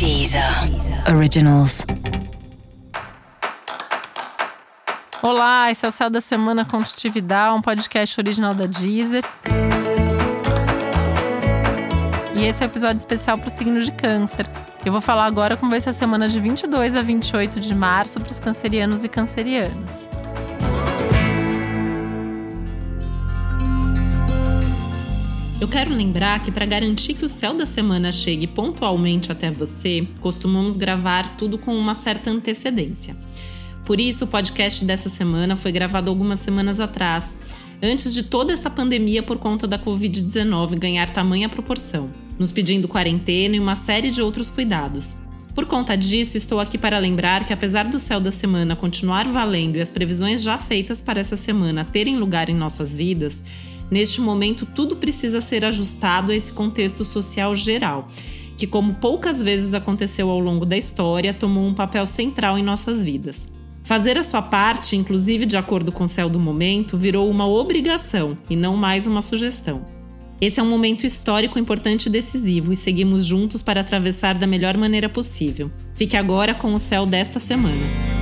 Deezer Originals. Olá, esse é o Céu da Semana Contitividade, um podcast original da Deezer. E esse é o um episódio especial para o signo de Câncer. Eu vou falar agora como vai ser a semana de 22 a 28 de março para os cancerianos e cancerianas. Eu quero lembrar que para garantir que o céu da semana chegue pontualmente até você, costumamos gravar tudo com uma certa antecedência. Por isso, o podcast dessa semana foi gravado algumas semanas atrás, antes de toda essa pandemia por conta da Covid-19 ganhar tamanha proporção, nos pedindo quarentena e uma série de outros cuidados. Por conta disso, estou aqui para lembrar que, apesar do céu da semana continuar valendo e as previsões já feitas para essa semana terem lugar em nossas vidas, Neste momento, tudo precisa ser ajustado a esse contexto social geral, que, como poucas vezes aconteceu ao longo da história, tomou um papel central em nossas vidas. Fazer a sua parte, inclusive de acordo com o céu do momento, virou uma obrigação e não mais uma sugestão. Esse é um momento histórico importante e decisivo e seguimos juntos para atravessar da melhor maneira possível. Fique agora com o céu desta semana.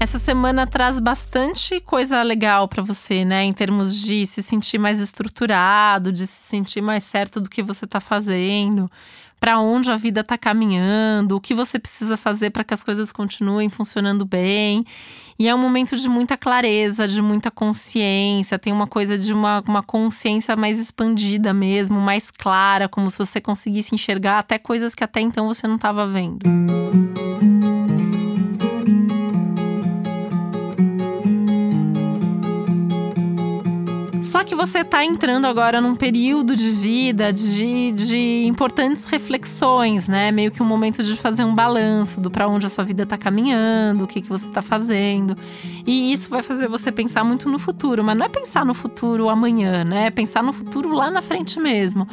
Essa semana traz bastante coisa legal para você, né? Em termos de se sentir mais estruturado, de se sentir mais certo do que você está fazendo, para onde a vida está caminhando, o que você precisa fazer para que as coisas continuem funcionando bem. E é um momento de muita clareza, de muita consciência, tem uma coisa de uma, uma consciência mais expandida mesmo, mais clara, como se você conseguisse enxergar até coisas que até então você não estava vendo. Só que você está entrando agora num período de vida de, de importantes reflexões, né? Meio que um momento de fazer um balanço do para onde a sua vida está caminhando, o que, que você está fazendo. E isso vai fazer você pensar muito no futuro, mas não é pensar no futuro amanhã, né? É pensar no futuro lá na frente mesmo.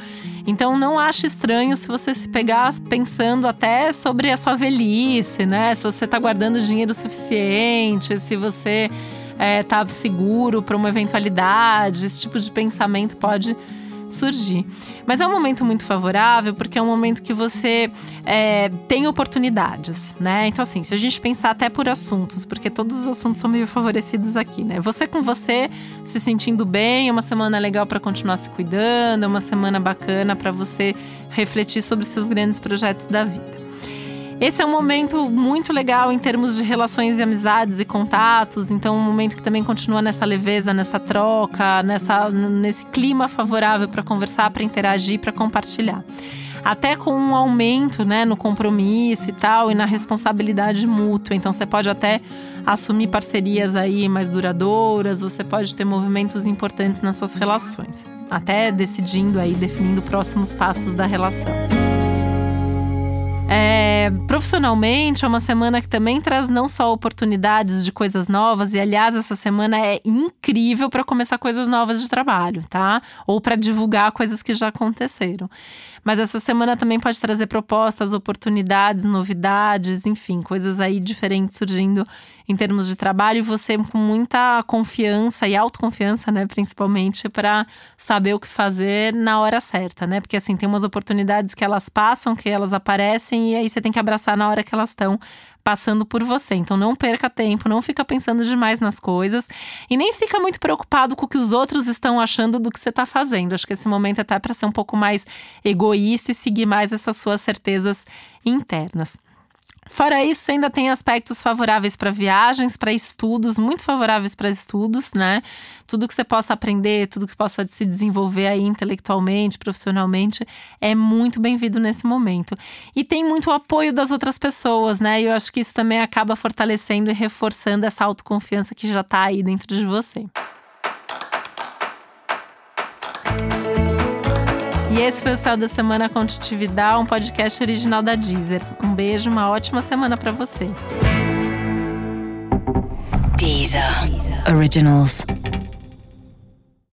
Então não ache estranho se você se pegar pensando até sobre a sua velhice, né? Se você está guardando dinheiro suficiente, se você é, tá seguro para uma eventualidade, esse tipo de pensamento pode surgir. Mas é um momento muito favorável porque é um momento que você é, tem oportunidades, né? Então, assim, se a gente pensar até por assuntos, porque todos os assuntos são meio favorecidos aqui, né? Você com você, se sentindo bem, é uma semana legal para continuar se cuidando, é uma semana bacana para você refletir sobre seus grandes projetos da vida. Esse é um momento muito legal em termos de relações e amizades e contatos. Então, um momento que também continua nessa leveza, nessa troca, nessa, nesse clima favorável para conversar, para interagir, para compartilhar. Até com um aumento né, no compromisso e tal, e na responsabilidade mútua. Então, você pode até assumir parcerias aí mais duradouras, você pode ter movimentos importantes nas suas relações. Até decidindo aí, definindo próximos passos da relação. É, profissionalmente, é uma semana que também traz não só oportunidades de coisas novas, e aliás, essa semana é incrível para começar coisas novas de trabalho, tá? Ou para divulgar coisas que já aconteceram. Mas essa semana também pode trazer propostas, oportunidades, novidades, enfim, coisas aí diferentes surgindo em termos de trabalho e você com muita confiança e autoconfiança, né, principalmente para saber o que fazer na hora certa, né? Porque assim, tem umas oportunidades que elas passam, que elas aparecem e aí você tem que abraçar na hora que elas estão passando por você. Então não perca tempo, não fica pensando demais nas coisas e nem fica muito preocupado com o que os outros estão achando do que você está fazendo. Acho que esse momento é até para ser um pouco mais egoísta e seguir mais essas suas certezas internas. Fora isso, ainda tem aspectos favoráveis para viagens, para estudos, muito favoráveis para estudos, né? Tudo que você possa aprender, tudo que possa se desenvolver aí intelectualmente, profissionalmente, é muito bem-vindo nesse momento. E tem muito apoio das outras pessoas, né? E eu acho que isso também acaba fortalecendo e reforçando essa autoconfiança que já está aí dentro de você. E esse foi o Céu da Semana com Titividade, um podcast original da Deezer. Um beijo, uma ótima semana para você. Deezer. Deezer. Originals.